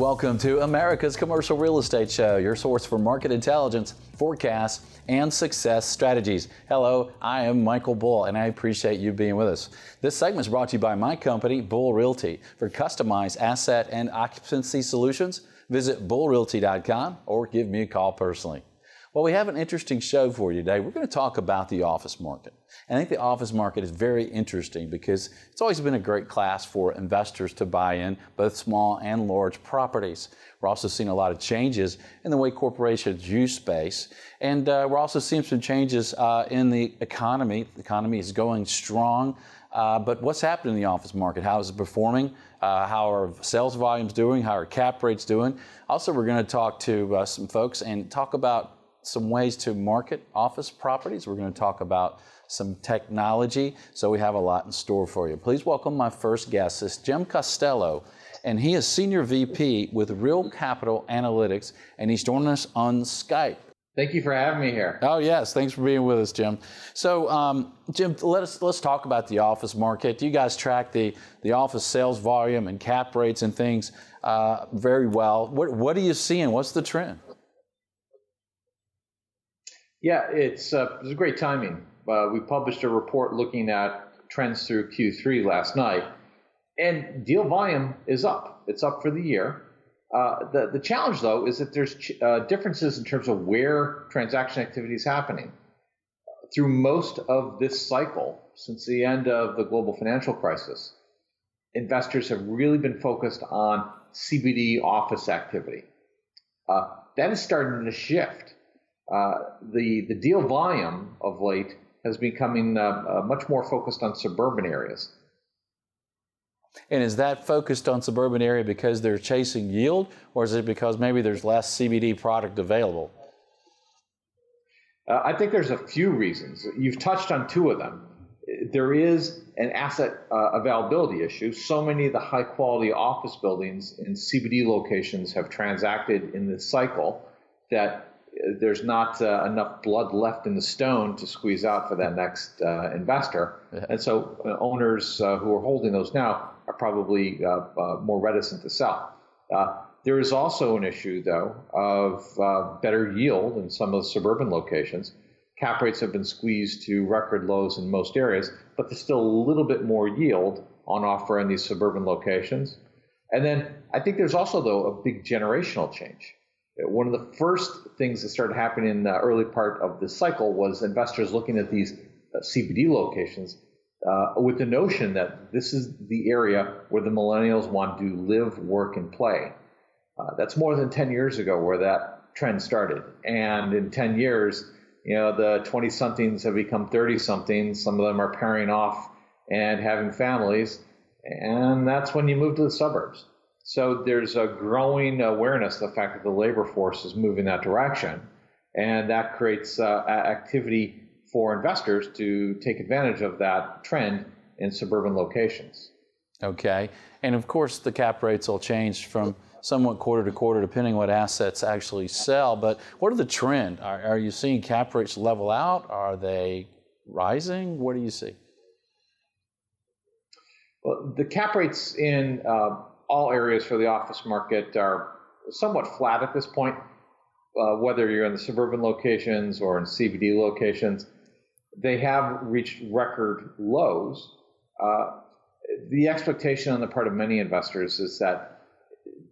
Welcome to America's Commercial Real Estate Show, your source for market intelligence, forecasts, and success strategies. Hello, I am Michael Bull, and I appreciate you being with us. This segment is brought to you by my company, Bull Realty. For customized asset and occupancy solutions, visit bullrealty.com or give me a call personally. Well, we have an interesting show for you today. We're going to talk about the office market. And I think the office market is very interesting because it's always been a great class for investors to buy in, both small and large properties. We're also seeing a lot of changes in the way corporations use space. And uh, we're also seeing some changes uh, in the economy. The economy is going strong. Uh, but what's happening in the office market? How is it performing? Uh, how are sales volumes doing? How are cap rates doing? Also, we're going to talk to uh, some folks and talk about some ways to market office properties. We're going to talk about some technology. So we have a lot in store for you. Please welcome my first guest. It's Jim Costello, and he is Senior VP with Real Capital Analytics, and he's joining us on Skype. Thank you for having me here. Oh yes, thanks for being with us, Jim. So, um, Jim, let us let's talk about the office market. You guys track the the office sales volume and cap rates and things uh, very well. What what are you seeing? What's the trend? Yeah, it's, uh, great timing. Uh, we published a report looking at trends through Q3 last night, and deal volume is up. It's up for the year. Uh, the, the challenge, though, is that there's ch- uh, differences in terms of where transaction activity is happening. Through most of this cycle, since the end of the global financial crisis, investors have really been focused on CBD office activity. Uh, that is starting to shift the the deal volume of late has becoming uh, uh, much more focused on suburban areas. And is that focused on suburban area because they're chasing yield, or is it because maybe there's less CBD product available? Uh, I think there's a few reasons. You've touched on two of them. There is an asset uh, availability issue. So many of the high quality office buildings in CBD locations have transacted in this cycle that there's not uh, enough blood left in the stone to squeeze out for that next uh, investor. Yeah. And so uh, owners uh, who are holding those now are probably uh, uh, more reticent to sell. there is also an issue, though, of better yield in some of the suburban locations. Cap rates have been squeezed to record lows in most areas, but there's still a little bit more yield on offer in these suburban locations. And then I think there's also, though, a big generational change one of the first things that started happening in the early part of this cycle was investors looking at these uh, CBD locations uh, with the notion that this is the area where the millennials want to live, work, and play. Uh, that's more than 10 years ago where that trend started. And in 10 years, you know, the 20 somethings have become 30 somethings. Some of them are pairing off and having families. And that's when you move to the suburbs. So there's a growing awareness of the fact that the labor force is moving that direction, and that creates uh, activity for investors to take advantage of that trend in suburban locations. Okay, and of course the cap rates will change from somewhat quarter to quarter depending what assets actually sell. But what are the trend? Are, are you seeing cap rates level out? Are they rising? What do you see? Well, the cap rates in uh, all areas for the office market are somewhat flat at this point, uh, whether you're in the suburban locations or in CBD locations. They have reached record lows. Uh, the expectation on the part of many investors is that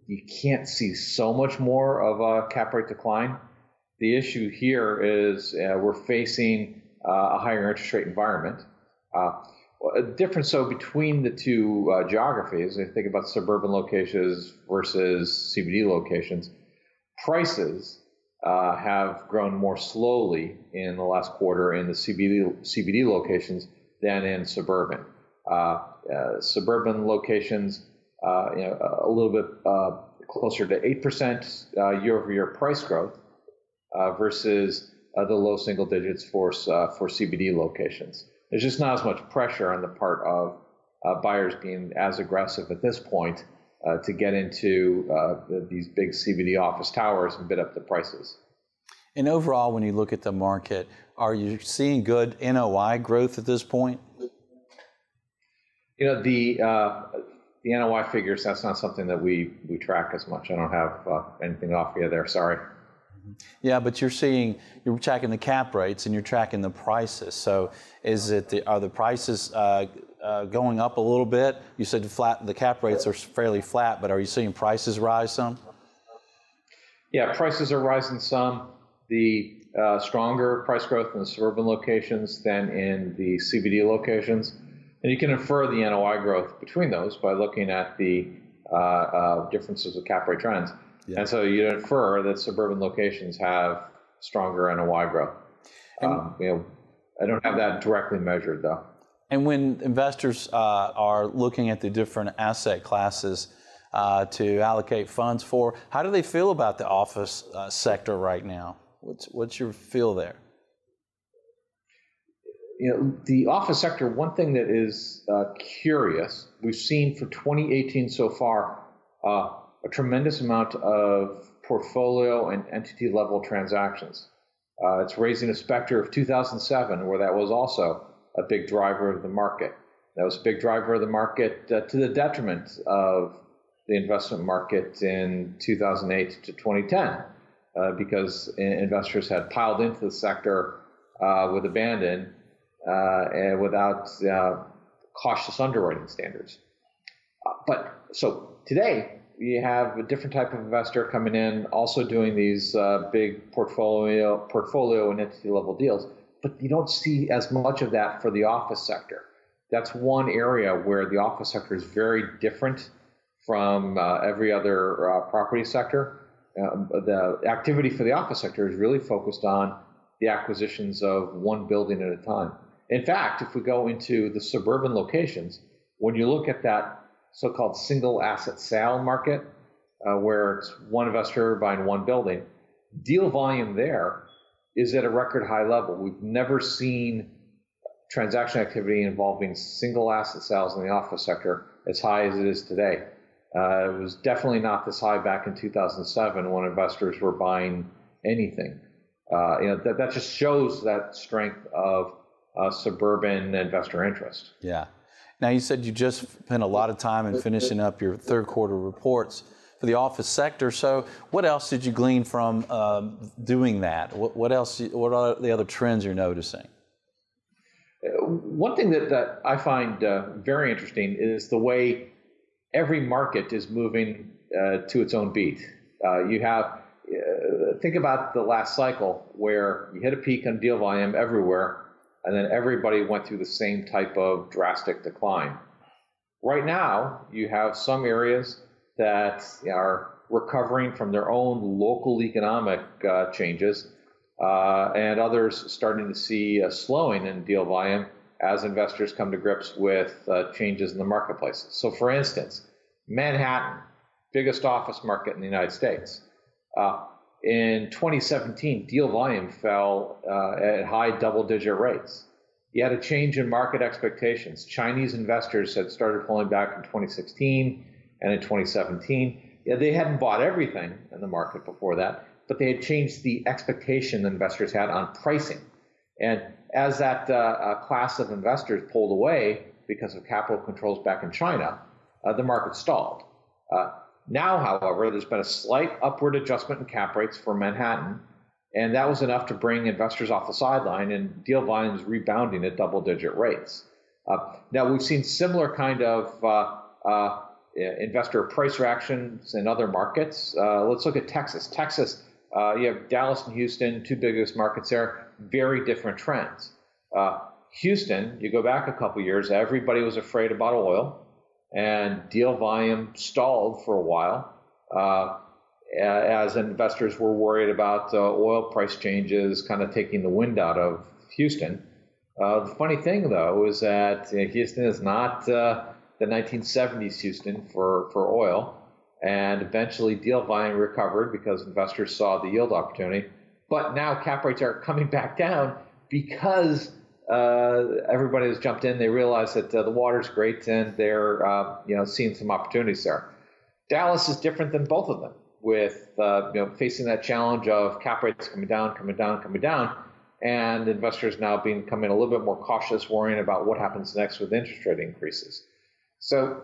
you can't see so much more of a cap rate decline. The issue here is uh, we're facing uh, a higher interest rate environment. A difference so between the two uh, geographies, I think about suburban locations versus CBD locations, prices uh, have grown more slowly in the last quarter in the CBD, CBD locations than in suburban. Uh, uh suburban locations, uh, you know, a little bit uh, closer to 8% year over year price growth versus the low single digits for, for CBD locations there's just not as much pressure on the part of uh, buyers being as aggressive at this point uh, to get into uh, these big CBD office towers and bid up the prices. And overall, when you look at the market, are you seeing good NOI growth at this point? You know, the uh, the NOI figures, that's not something that we, we track as much. I don't have uh, anything off you there. Sorry. Yeah, but you're seeing you're tracking the cap rates and you're tracking the prices. So is it the, are the prices uh, uh, going up a little bit? You said flat. The cap rates are fairly flat, but are you seeing prices rise some? Yeah, prices are rising some. The uh, stronger price growth in the suburban locations than in the CBD locations, and you can infer the NOI growth between those by looking at the uh, uh, differences of cap rate trends. Yeah. And so you infer that suburban locations have stronger NOI growth. Um, you know, I don't have that directly measured though. And when investors uh, are looking at the different asset classes uh, to allocate funds for, how do they feel about the office uh, sector right now? What's what's your feel there? You know, the office sector. One thing that is uh, curious, we've seen for 2018 so far uh, a tremendous amount of portfolio and entity level transactions. Uh, it's raising a specter of 2007, where that was also a big driver of the market. That was a big driver of the market uh, to the detriment of the investment market in 2008 to 2010, uh, because investors had piled into the sector uh, with abandon uh, and without uh, cautious underwriting standards. but so today, you have a different type of investor coming in, also doing these uh, big portfolio portfolio and entity level deals. But you don't see as much of that for the office sector. That's one area where the office sector is very different from uh, every other uh, property sector. Um, the activity for the office sector is really focused on the acquisitions of one building at a time. In fact, if we go into the suburban locations, when you look at that so-called single asset sale market, uh, where it's one investor buying one building. Deal volume there is at a record high level. We've never seen transaction activity involving single asset sales in the office sector as high as it is today. Uh, it was definitely not this high back in 2007 when investors were buying anything. Uh, you know that, that just shows that strength of uh, suburban investor interest. Yeah, now, you said you just spent a lot of time in finishing up your third quarter reports for the office sector. So, what else did you glean from um, doing that? What, what, else? What are the other trends you're noticing? One thing that, that I find uh, very interesting is the way every market is moving uh, to its own beat. Uh, you have uh, think about the last cycle where you hit a peak on deal volume everywhere and then everybody went through the same type of drastic decline. Right now, you have some areas that are recovering from their own local economic uh, changes, uh, and others starting to see a slowing in deal volume as investors come to grips with uh, changes in the marketplace. So, for instance, Manhattan, biggest office market in the United States. In 2017, deal volume fell uh, at high double digit rates. You had a change in market expectations. Chinese investors had started pulling back in 2016 and in 2017. Yeah, they hadn't bought everything in the market before that, but they had changed the expectation investors had on pricing. And as that uh, uh, class of investors pulled away because of capital controls back in China, uh, the market stalled. Uh, now, however, there's been a slight upward adjustment in cap rates for Manhattan, and that was enough to bring investors off the sideline and deal volumes rebounding at double digit rates. Uh, now, we've seen similar kind of uh, uh, investor price reactions in other markets. Uh, let's look at Texas. Texas, uh, you have Dallas and Houston, two biggest markets there, very different trends. Houston, you go back a couple years, everybody was afraid about oil and deal volume stalled for a while uh, as investors were worried about uh, oil price changes kind of taking the wind out of Houston. Uh, the funny thing, though, is that Houston is not uh, the 1970s Houston for, for oil. And eventually, deal volume recovered because investors saw the yield opportunity. But now cap rates are coming back down because uh, everybody has jumped in. They realize that uh, the water's great and they're uh, you know seeing some opportunities there. Dallas is different than both of them, with uh, you know facing that challenge of cap rates coming down, coming down, coming down, and investors now being coming a little bit more cautious, worrying about what happens next with interest rate increases. So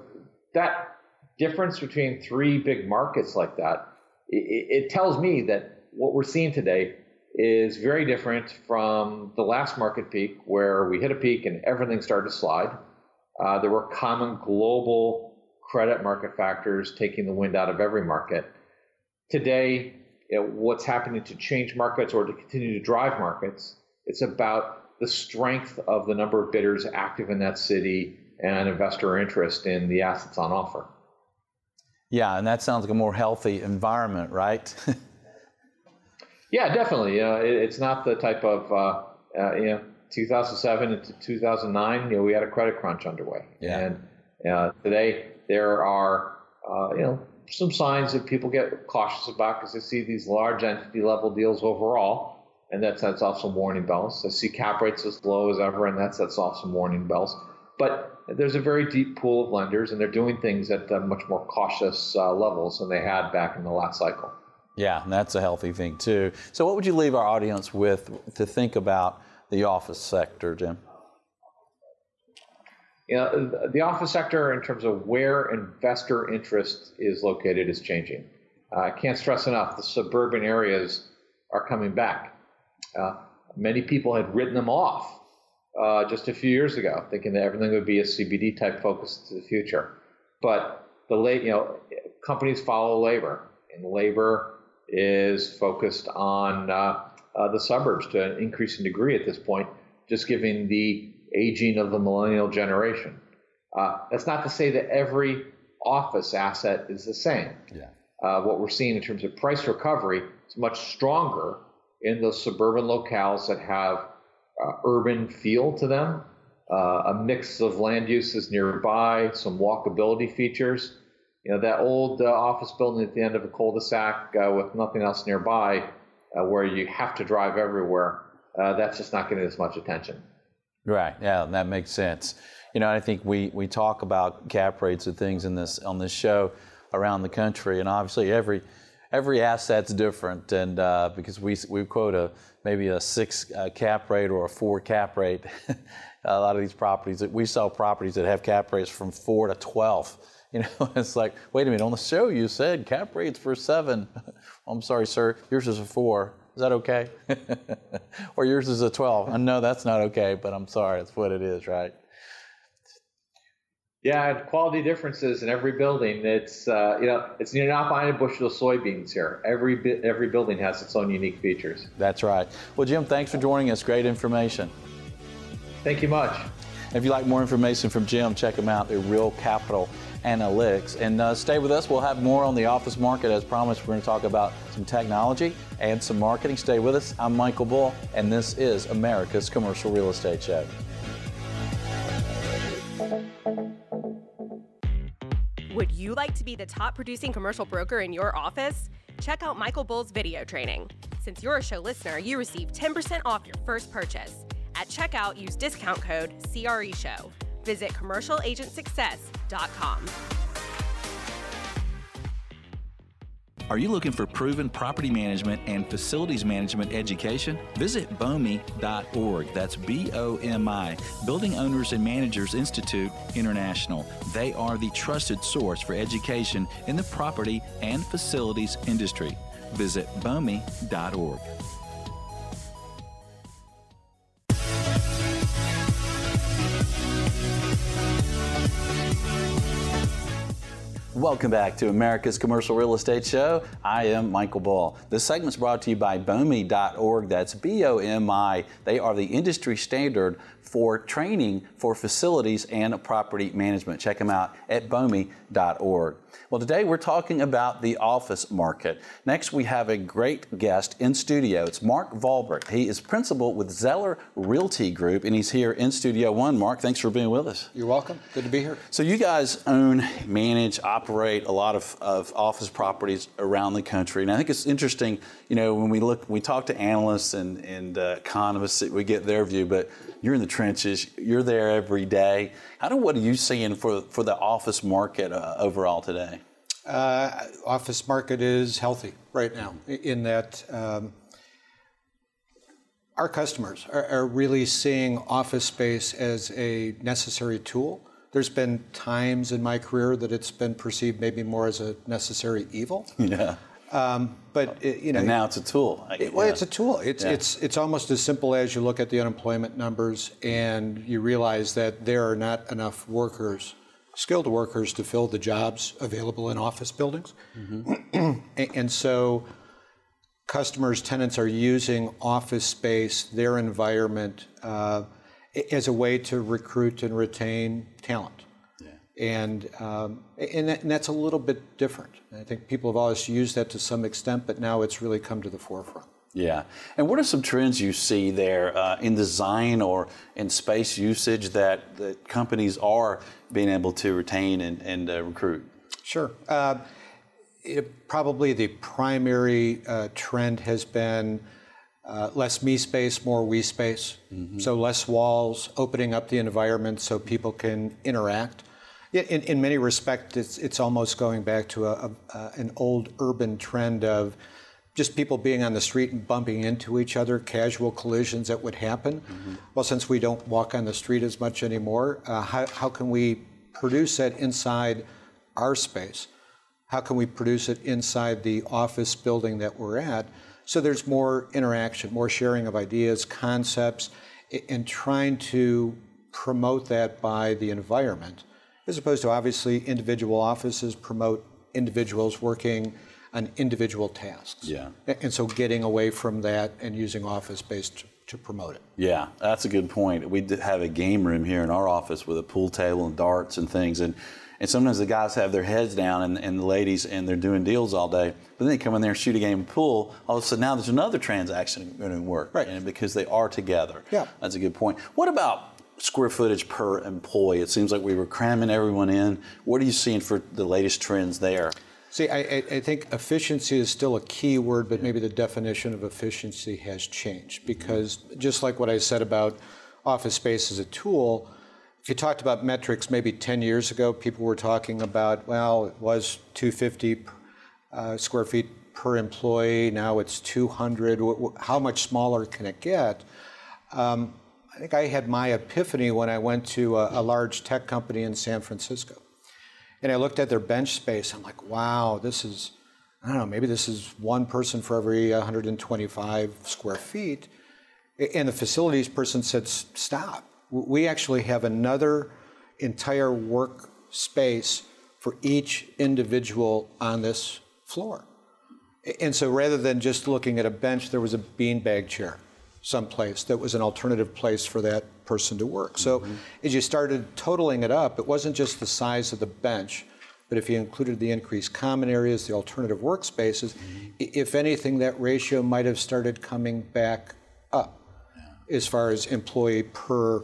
that difference between three big markets like that, it, it tells me that what we're seeing today is very different from the last market peak where we hit a peak and everything started to slide. Uh, there were common global credit market factors taking the wind out of every market. Today, you know, what's happening to change markets or to continue to drive markets, it's about the strength of the number of bidders active in that city and investor interest in the assets on offer. Yeah, and that sounds like a more healthy environment, right? yeah, definitely. Uh, it, it's not the type of uh, uh, you know 2007 to 2009. You know, we had a credit crunch underway, yeah. and uh, today there are uh, you know some signs that people get cautious about because they see these large entity level deals overall, and that sets off some warning bells. They see cap rates as low as ever, and that sets off some warning bells. But there's a very deep pool of lenders, and they're doing things at uh, much more cautious uh, levels than they had back in the last cycle. Yeah, that's a healthy thing too. So, what would you leave our audience with to think about the office sector, Jim? You know, the office sector, in terms of where investor interest is located, is changing. Uh, I can't stress enough the suburban areas are coming back. Uh, many people had written them off uh, just a few years ago, thinking that everything would be a CBD type focus to the future. But the late, you know, companies follow labor, and labor is focused on uh, uh, the suburbs to an increasing degree at this point, just given the aging of the millennial generation. Uh, that's not to say that every office asset is the same. Yeah. Uh, what we're seeing in terms of price recovery is much stronger in those suburban locales that have uh, urban feel to them, uh, a mix of land uses nearby, some walkability features. You know, that old uh, office building at the end of a cul-de-sac uh, with nothing else nearby, uh, where you have to drive everywhere, uh, that's just not getting as much attention. Right. Yeah, that makes sense. You know, I think we, we talk about cap rates and things in this on this show around the country, and obviously every every asset's different, and uh, because we we quote a maybe a six uh, cap rate or a four cap rate, a lot of these properties that we sell properties that have cap rates from four to twelve. You know, it's like, wait a minute, on the show you said cap rates for seven. I'm sorry, sir, yours is a four. Is that okay? or yours is a 12. I know that's not okay, but I'm sorry, it's what it is, right? Yeah, quality differences in every building. It's uh, you know, it's you're not buying a bushel of soybeans here. Every every building has its own unique features. That's right. Well, Jim, thanks for joining us. Great information. Thank you much. If you'd like more information from Jim, check him out. They're Real Capital Analytics. And uh, stay with us. We'll have more on the office market. As promised, we're going to talk about some technology and some marketing. Stay with us. I'm Michael Bull, and this is America's Commercial Real Estate Show. Would you like to be the top producing commercial broker in your office? Check out Michael Bull's video training. Since you're a show listener, you receive 10% off your first purchase. At checkout, use discount code CREShow. Visit commercialagentsuccess.com. Are you looking for proven property management and facilities management education? Visit BOMI.org. That's B O M I, Building Owners and Managers Institute International. They are the trusted source for education in the property and facilities industry. Visit BOMI.org. Welcome back to America's Commercial Real Estate Show. I am Michael Bull. This segment is brought to you by BOMI.org. That's B O M I. They are the industry standard for training for facilities and property management. Check them out at BOMI.org. Well, today we're talking about the office market. Next, we have a great guest in studio. It's Mark Volbert. He is principal with Zeller Realty Group, and he's here in Studio One. Mark, thanks for being with us. You're welcome. Good to be here. So, you guys own, manage, operate a lot of, of office properties around the country. And I think it's interesting, you know, when we look, we talk to analysts and, and uh, economists, we get their view, but you're in the trenches, you're there every day. How do what are you seeing for for the office market uh, overall today? Uh, office market is healthy right now in that um, our customers are, are, really seeing office space as a necessary tool There's been times in my career that it's been perceived maybe more as a necessary evil. Yeah. Um, but it, you know, And now it's a tool. it- well, it's a tool. It's Yeah. it's it's almost as simple as you look at the unemployment numbers and you realize that there are not enough workers, skilled workers, to fill the jobs available in office buildings, Mm-hmm. And so customers, tenants are using office space, their environment, uh, as a way to recruit and retain talent. And, um, and, that, and that's a little bit different. I think people have always used that to some extent, but now it's really come to the forefront. Yeah. And what are some trends you see there uh, in design or in space usage that, that companies are being able to retain and, and uh, recruit? Sure. Uh, it, probably the primary uh, trend has been uh, less me space, more we space. So less walls, opening up the environment so people can interact. Yeah, In, in many respects, it's, it's almost going back to a, a, an old urban trend of just people being on the street and bumping into each other, casual collisions that would happen. Well, since we don't walk on the street as much anymore, uh, how, how can we produce that inside our space? How can we produce it inside the office building that we're at? So there's more interaction, more sharing of ideas, concepts, and trying to promote that by the environment, as opposed to obviously individual offices promote individuals working on individual tasks. Yeah. And so getting away from that and using office space to, to promote it. Yeah, that's a good point. We have a game room here in our office with a pool table and darts and things, and and sometimes the guys have their heads down and, and the ladies and they're doing deals all day, but then they come in there and shoot a game of pool. All of a sudden now there's another transaction going to work, Right. And because they are together. Yeah. that's a good point. What about square footage per employee? It seems like we were cramming everyone in. What are you seeing for the latest trends there? See, I, I, think efficiency is still a key word, but maybe the definition of efficiency has changed because just like what I said about office space as a tool, if you talked about metrics maybe 10 years ago, people were talking about, well, it was 250 uh, square feet per employee, now it's 200. Wh- wh- How much smaller can it get? Um, I think I had my epiphany when I went to a, a large tech company in San Francisco. And I looked at their bench space. I'm like, wow, this is, I don't know, maybe this is one person for every 125 square feet. And the facilities person said, stop. We actually have another entire work space for each individual on this floor. And so rather than just looking at a bench, there was a beanbag chair someplace that was an alternative place for that person to work. So as you started totaling it up, it wasn't just the size of the bench, but if you included the increased common areas, the alternative workspaces, i- if anything, that ratio might have started coming back up as far as employee per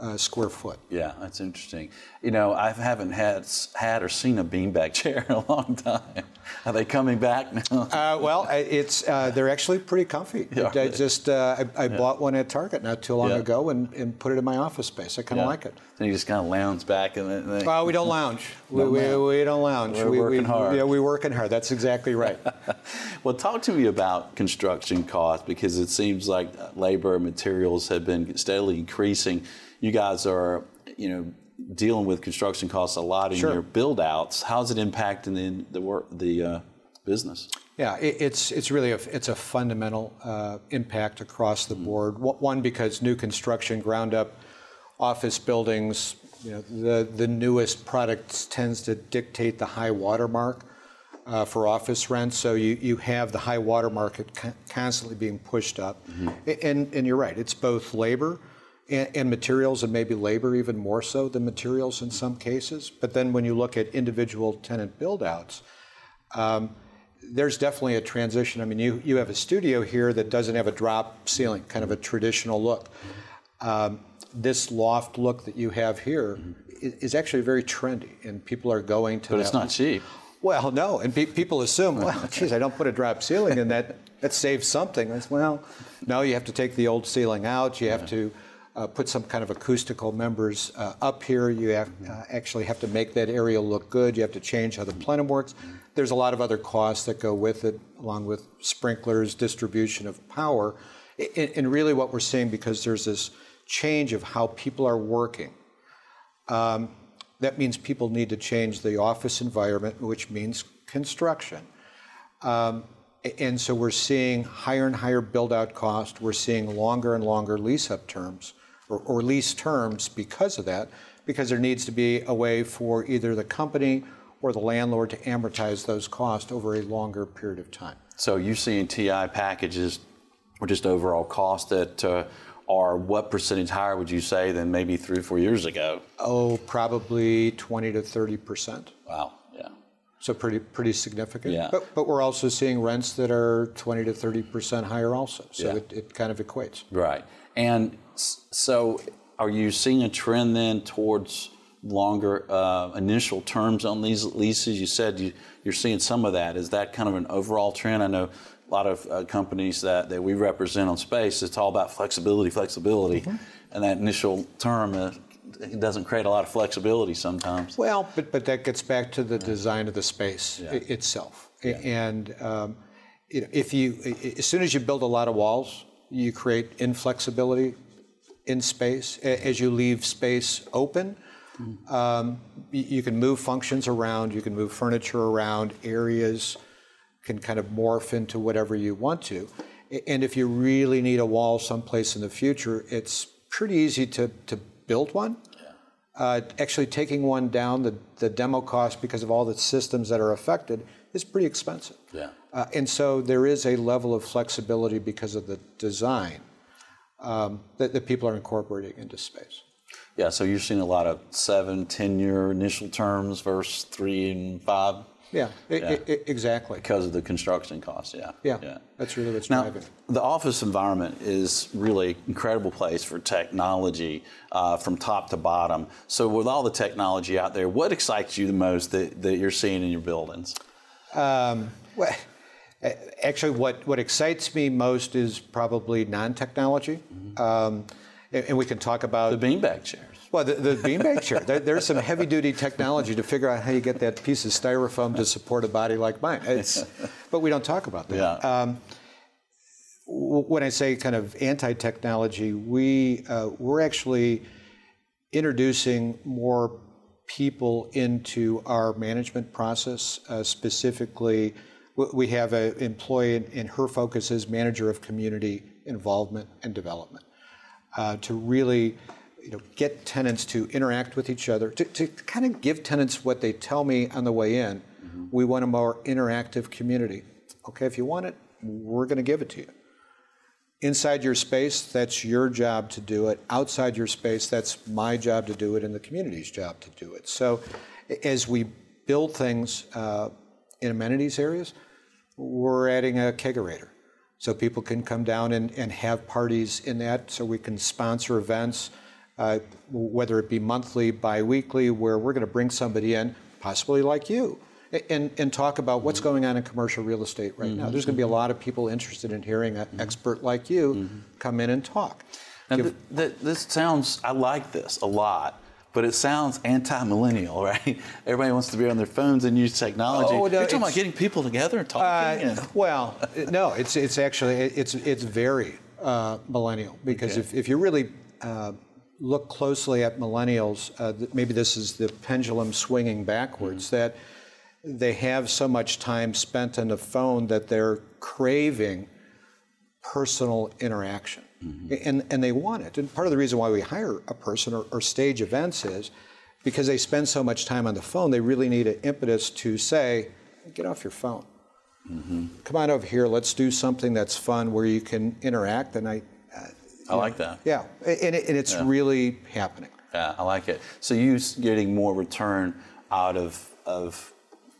uh, square foot. Yeah, that's interesting. You know, I haven't had had or seen a beanbag chair in a long time. Are they coming back now? Uh, well, it's uh, they're actually pretty comfy. Yeah, I just uh, I, I bought one at Target not too long Yeah. ago and, and put it in my office space. I kind of Yeah. like it. Then you just kind of lounge back and then. then- Well, we don't lounge. we, No, we, we don't lounge. We're we, working we, hard. Yeah, we're working hard. That's exactly right. well, talk to me about construction costs because it seems like labor and materials have been steadily increasing. You guys are, you know, dealing with construction costs a lot in Sure. your build outs. How's it impacting the the work the uh, business? Yeah, it, it's it's really a it's a fundamental uh, impact across the board. One- because new construction, ground up office buildings, you know, the the newest products tends to dictate the high watermark uh, for office rents. So you you have the high water market con- constantly being pushed up, A- and and you're right. It's both labor. And, and materials, and maybe labor even more so than materials in some cases. But then when you look at individual tenant build outs, there's definitely a transition. I mean, you, you have a studio here that doesn't have a drop ceiling, kind of a traditional look. Um, this loft look that you have here i- is actually very trendy, and people are going to But it's not cheap. Well, no, and pe- people assume, well, geez, I don't put a drop ceiling in that, that saves something. Said, well, no, you have to take the old ceiling out. You have to uh, put some kind of acoustical members uh, up here. You have, uh, actually have to make that area look good. You have to change how the plenum works. There's a lot of other costs that go with it, along with sprinklers, distribution of power. And really, what we're seeing, because there's this change of how people are working, That means people need to change the office environment, which means construction. Um, and so we're seeing higher and higher build out cost. We're seeing longer and longer lease up terms or, or lease terms because of that, because there needs to be a way for either the company or the landlord to amortize those costs over a longer period of time. So you're seeing TI packages or just overall cost that uh, are what percentage higher would you say than maybe three or four years ago? Oh, probably 20 to 30 percent. Wow, yeah. So pretty pretty significant. Yeah. But, but we're also seeing rents that are 20 to 30 percent higher also. So Yeah. it, it kind of equates. Right. And so are you seeing a trend then towards longer uh, initial terms on these leases? You said you, you're seeing some of that. Is that kind of an overall trend? I know a lot of uh, companies that, that we represent on space, it's all about flexibility, flexibility. And that initial term, uh, it doesn't create a lot of flexibility sometimes. Well, but, but that gets back to the design of the space Yeah. i- itself. A- And um, you know, if you, as soon as you build a lot of walls, you create inflexibility in space. As you leave space open, um, you can move functions around, you can move furniture around, areas can kind of morph into whatever you want to. And if you really need a wall someplace in the future, it's pretty easy to, to build one. Uh, actually, taking one down, the, the demo cost because of all the systems that are affected is pretty expensive. Yeah. Uh, and so there is a level of flexibility because of the design um, that, that people are incorporating into space. Yeah, so you're seeing a lot of seven, 10 year initial terms versus three and five Yeah, Yeah. e- exactly. because of the construction costs. Yeah. Yeah, Yeah, that's really what's Now, driving. it. the office environment is really an incredible place for technology uh, from top to bottom. So, with all the technology out there, what excites you the most that, that you're seeing in your buildings? Um, well, actually, what, what excites me most is probably non-technology. Um, and, and we can talk about The beanbag chairs. Well, the, the beanbag chair. There, there's some heavy-duty technology to figure out how you get that piece of styrofoam to support a body like mine. It's, but we don't talk about that. Yeah. Um, when I say kind of anti-technology, we uh, we're actually introducing more people into our management process. Uh, specifically, we have an employee, and her focus is manager of community involvement and development uh, to really you know, get tenants to interact with each other, to, to kind of give tenants what they tell me on the way in. We want a more interactive community. Okay, if you want it, we're going to give it to you. Inside your space, that's your job to do it. Outside your space, that's my job to do it and the community's job to do it. So as we build things uh, in amenities areas, we're adding a kegerator. So people can come down and, and have parties in that, so we can sponsor events, uh, whether it be monthly, biweekly, where we're going to bring somebody in, possibly like you, and, and talk about what's going on in commercial real estate right now. There's going to be a lot of people interested in hearing an expert like you come in and talk. Now, Give- th- th- this sounds, I like this a lot, but it sounds anti millennial, right? Everybody wants to be on their phones and use technology. Oh, no, you're talking about getting people together and Uh, talking. and- well, no, it's it's actually it's it's very uh, millennial because Okay. if, if you really uh, look closely at millennials, uh, maybe this is the pendulum swinging backwards that they have so much time spent on the phone that they're craving personal interaction. And, and they want it. And part of the reason why we hire a person or, or stage events is because they spend so much time on the phone, they really need an impetus to say, get off your phone. Mm-hmm. Come on over here, let's do something that's fun where you can interact. And I, uh, I like that. yeah, and, it, and it's really happening. Yeah, I like it. So you're getting more return out of, of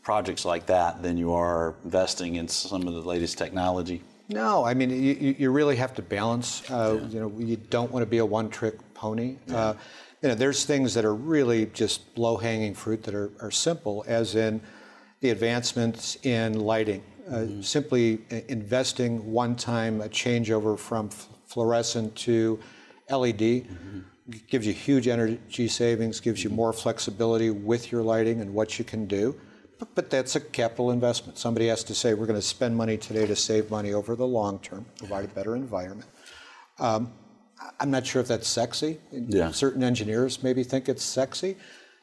projects like that than you are investing in some of the latest technology. No, I mean, you, you you really have to balance. Uh, You know, you don't want to be a one-trick pony. Uh, you know, there's things that are really just low-hanging fruit that are, are simple, as in the advancements in lighting. Uh, Simply investing one time a changeover from f- fluorescent to LED gives you huge energy savings, gives you more flexibility with your lighting and what you can do. But, but that's a capital investment. Somebody has to say, we're going to spend money today to save money over the long term, provide a better environment. Um, I'm not sure if that's sexy. Yeah. Certain engineers maybe think it's sexy.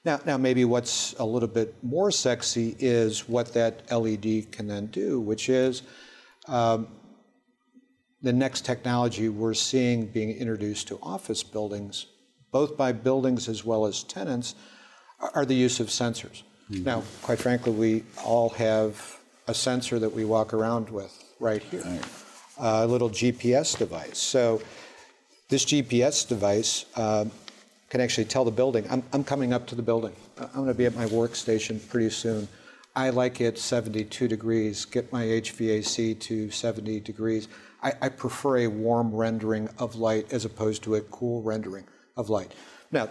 Now, now maybe what's a little bit more sexy is what that LED can then do, which is um, the next technology we're seeing being introduced to office buildings, both by buildings as well as tenants, are the use of sensors. Now, quite frankly, we all have a sensor that we walk around with right here, a little GPS device. So this GPS device uh, can actually tell the building, I'm, I'm coming up to the building. I'm going to be at my workstation pretty soon. I like it 72 degrees, get my HVAC to 70 degrees. I, I, prefer a warm rendering of light as opposed to a cool rendering of light. Now,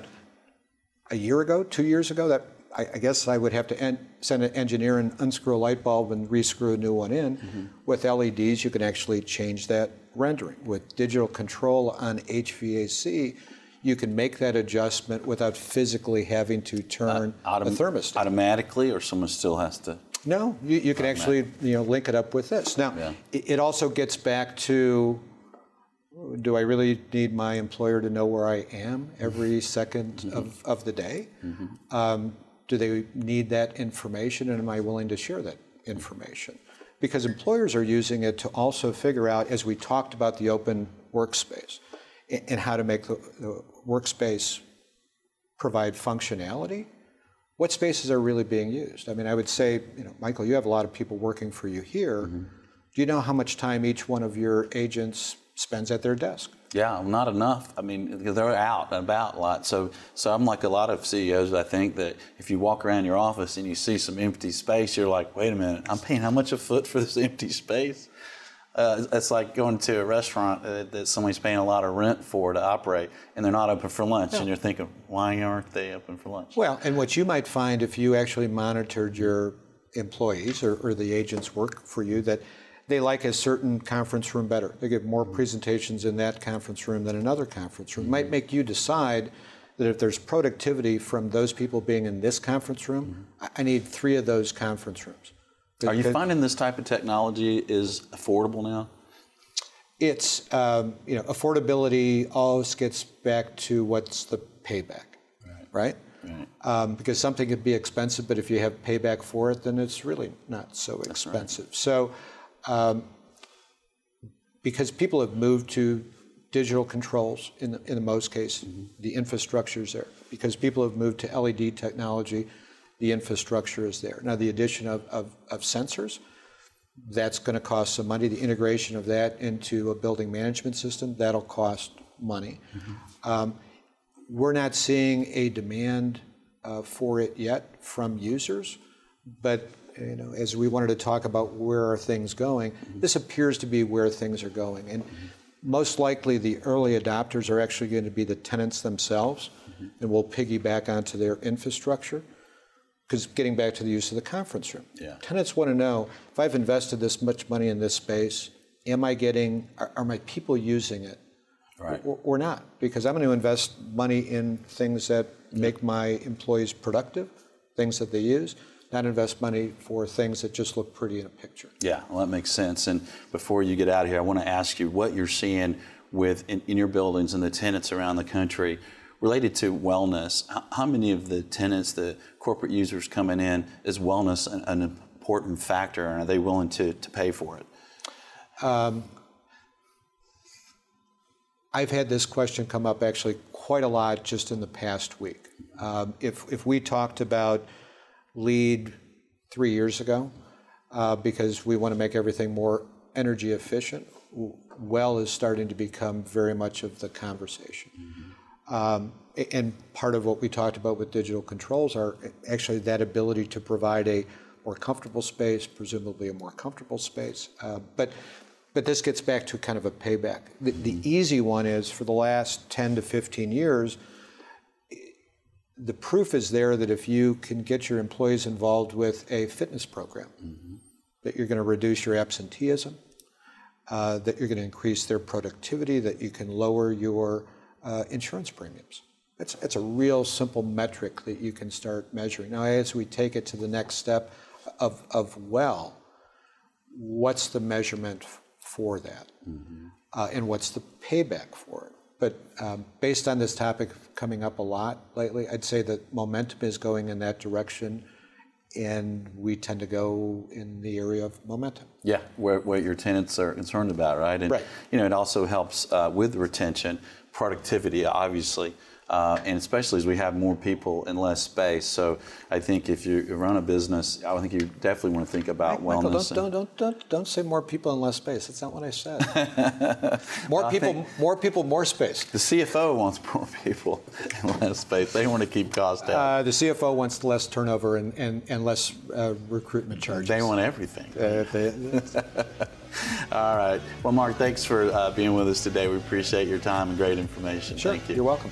a year ago, two years ago, that I, I guess I would have to en- send an engineer and unscrew a light bulb and rescrew a new one in. Mm-hmm. With LEDs, you can actually change that rendering. With digital control on HVAC, you can make that adjustment without physically having to turn uh, autom- the thermostat. Automatically, or someone still has to? No, you, you can actually you know link it up with this. Now, yeah. it, it also gets back to do I really need my employer to know where I am every 2nd mm-hmm. of, of the day? Mm-hmm. Um, do they need that information, and am I willing to share that information? Because employers are using it to also figure out, as we talked about the open workspace, and how to make the, the workspace provide functionality. What spaces are really being used? I mean, I would say, you know, Michael, you have a lot of people working for you here. Mm-hmm. Do you know how much time each one of your agents spends at their desk? Yeah, not enough. I mean, they're out and about a lot. So, so I'm like a lot of CEOs. I think that if you walk around your office and you see some empty space, you're like, wait a minute, I'm paying how much a foot for this empty space? Uh, it's like going to a restaurant uh, that somebody's paying a lot of rent for to operate, and they're not open for lunch, and you're thinking, why aren't they open for lunch? Well, and what you might find if you actually monitored your employees or, or the agents work for you that they like a certain conference room better. They give more presentations in that conference room than another conference room. It might make you decide that if there's productivity from those people being in this conference room, I need three of those conference rooms. Are you finding this type of technology is affordable now? It's um, you know affordability always gets back to what's the payback, right? right? right. Um, because something could be expensive, but if you have payback for it, then it's really not so expensive. Right. So um, because people have moved to digital controls in the, in the most cases, mm-hmm. the infrastructure is there. Because people have moved to LED technology, the infrastructure is there. Now, the addition of, of, of sensors, that's going to cost some money. The integration of that into a building management system, that'll cost money. Mm-hmm. Um, we're not seeing a demand uh, for it yet from users, but you know, as we wanted to talk about where are things going, this appears to be where things are going. And most likely the early adopters are actually going to be the tenants themselves, and we'll piggyback onto their infrastructure. Because getting back to the use of the conference room, yeah. tenants want to know if I've invested this much money in this space, am I getting, are, are my people using it? Right. Or, or, not? Because I'm going to invest money in things that make my employees productive, things that they use not invest money for things that just look pretty in a picture. Yeah, well, that makes sense. And before you get out of here, I want to ask you what you're seeing with in, in your buildings and the tenants around the country related to wellness. How, how, many of the tenants, the corporate users coming in, is wellness an, an important factor, and are they willing to, to pay for it? Um, I've had this question come up actually quite a lot just in the past week. Um, if, if we talked about LEED three years ago uh, because we want to make everything more energy efficient. Well is starting to become very much of the conversation. Mm-hmm. Um, and part of what we talked about with digital controls are actually that ability to provide a more comfortable space, presumably a more comfortable space. Uh, but but this gets back to kind of a payback. The, the, mm-hmm. easy one is for the last 10 to 15 years, the proof is there that if you can get your employees involved with a fitness program, mm-hmm. that you're going to reduce your absenteeism, uh, that you're going to increase their productivity, that you can lower your uh, insurance premiums. It's, it's a real simple metric that you can start measuring. Now, as we take it to the next step of, of well, what's the measurement for that? Mm-hmm. Uh, and what's the payback for it? But um, based on this topic coming up a lot lately, I'd say that momentum is going in that direction, and we tend to go in the area of momentum. Yeah, where, what your tenants are concerned about, right? And, right. You know, it also helps uh, with retention, productivity, obviously. Uh, and especially as we have more people in less space. So I think if you run a business, I think you definitely want to think about Michael, wellness. Don't, don't, don't, don't, say more people in less space. That's not what I said. more people, more people, more space. The CFO wants more people and less space. They want to keep costs down. Uh, the CFO wants less turnover and, and, and less uh, recruitment charges. They want everything. Uh, they, All right. Well, Mark, thanks for uh, being with us today. We appreciate your time and great information. Sure. Thank you. You're welcome.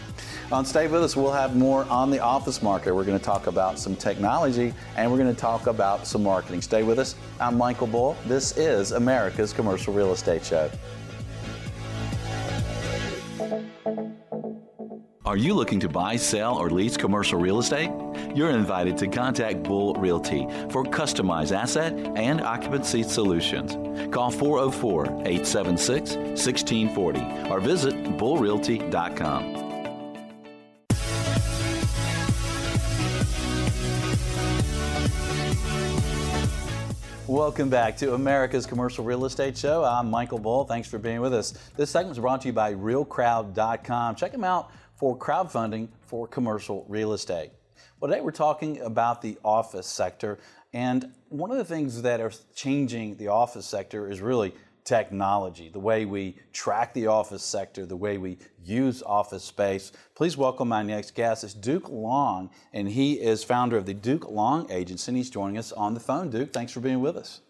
On Stay With Us, we'll have more on the office market. We're going to talk about some technology and we're going to talk about some marketing. Stay with us. I'm Michael Bull. This is America's Commercial Real Estate Show. Are you looking to buy, sell, or lease commercial real estate? You're invited to contact Bull Realty for customized asset and occupancy solutions. Call 404 876 1640 or visit bullrealty.com. Welcome back to America's Commercial Real Estate Show. I'm Michael Bull. Thanks for being with us. This segment is brought to you by RealCrowd.com. Check them out for crowdfunding for commercial real estate. Well, today we're talking about the office sector, and one of the things that are changing the office sector is really technology, the way we track the office sector, the way we use office space. Please welcome my next guest. It's Duke Long, and he is founder of the Duke Long Agency, and he's joining us on the phone. Duke, thanks for being with us.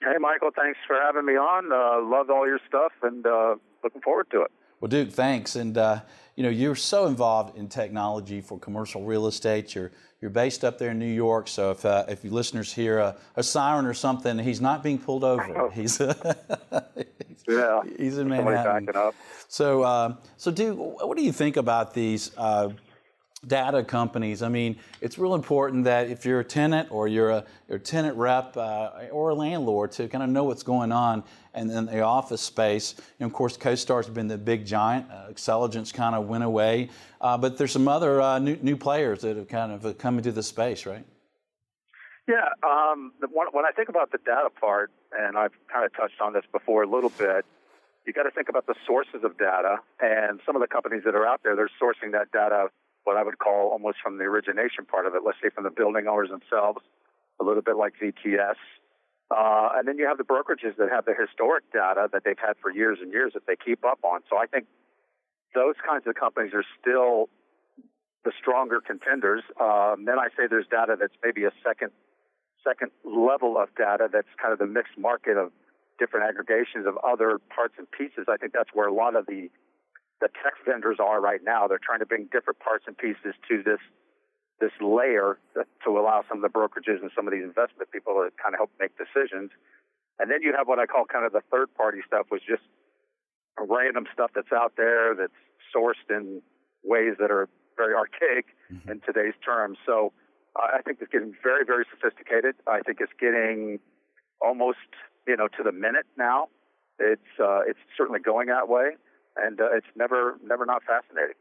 Hey, Michael, thanks for having me on. Uh, loved all your stuff and uh, looking forward to it. Well, Duke, thanks. And uh, you know, you're so involved in technology for commercial real estate. You're you're based up there in New York. So if uh, if you listeners hear a, a, siren or something, he's not being pulled over. Oh. He's, he's yeah, he's in Somebody Manhattan. backing up. So uh, so Duke, what do you think about these? Uh, data companies. I mean, it's real important that if you're a tenant or you're a, you're a tenant rep uh, or a landlord to kind of know what's going on and then the office space. And of course, CoStar's been the big giant. Uh, Xceligent's kind of went away, uh, but there's some other uh, new, new players that have kind of come into the space, right? Yeah. Um, when, when I think about the data part, and I've kind of touched on this before a little bit, you got to think about the sources of data, and some of the companies that are out there, they're sourcing that data what I would call almost from the origination part of it, let's say from the building owners themselves, a little bit like VTS. Uh, and then you have the brokerages that have the historic data that they've had for years and years that they keep up on. So I think those kinds of companies are still the stronger contenders. Um, then I say there's data that's maybe a second second level of data that's kind of the mixed market of different aggregations of other parts and pieces. I think that's where a lot of the the tech vendors are right now. They're trying to bring different parts and pieces to this this layer to allow some of the brokerages and some of these investment people to kind of help make decisions. And then you have what I call kind of the third party stuff, which is just random stuff that's out there that's sourced in ways that are very archaic mm-hmm. in today's terms. So uh, I think it's getting very, very sophisticated. I think it's getting almost, you know, to the minute now. It's uh, it's certainly going that way and uh, it's never never not fascinating.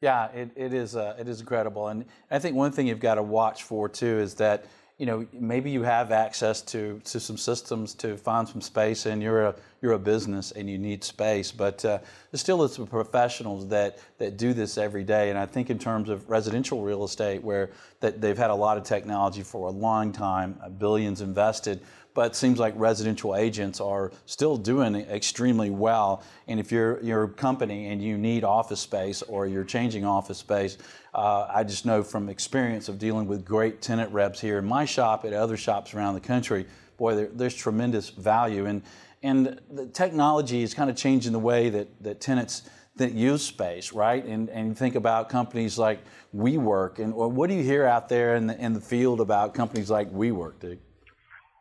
Yeah, it, it is uh, it is incredible, and I think one thing you've got to watch for too is that you know maybe you have access to to some systems to find some space, and you're a you're a business and you need space, but uh, there's still some professionals that that do this every day, and I think in terms of residential real estate, where that they've had a lot of technology for a long time, uh, billions invested, but it seems like residential agents are still doing extremely well. And if you're your company and you need office space or you're changing office space, uh, I just know from experience of dealing with great tenant reps here in my shop at other shops around the country, boy, there, there's tremendous value. And and the technology is kind of changing the way that, that tenants that use space, right? And and think about companies like WeWork, and what do you hear out there in the in the field about companies like WeWork, Duke?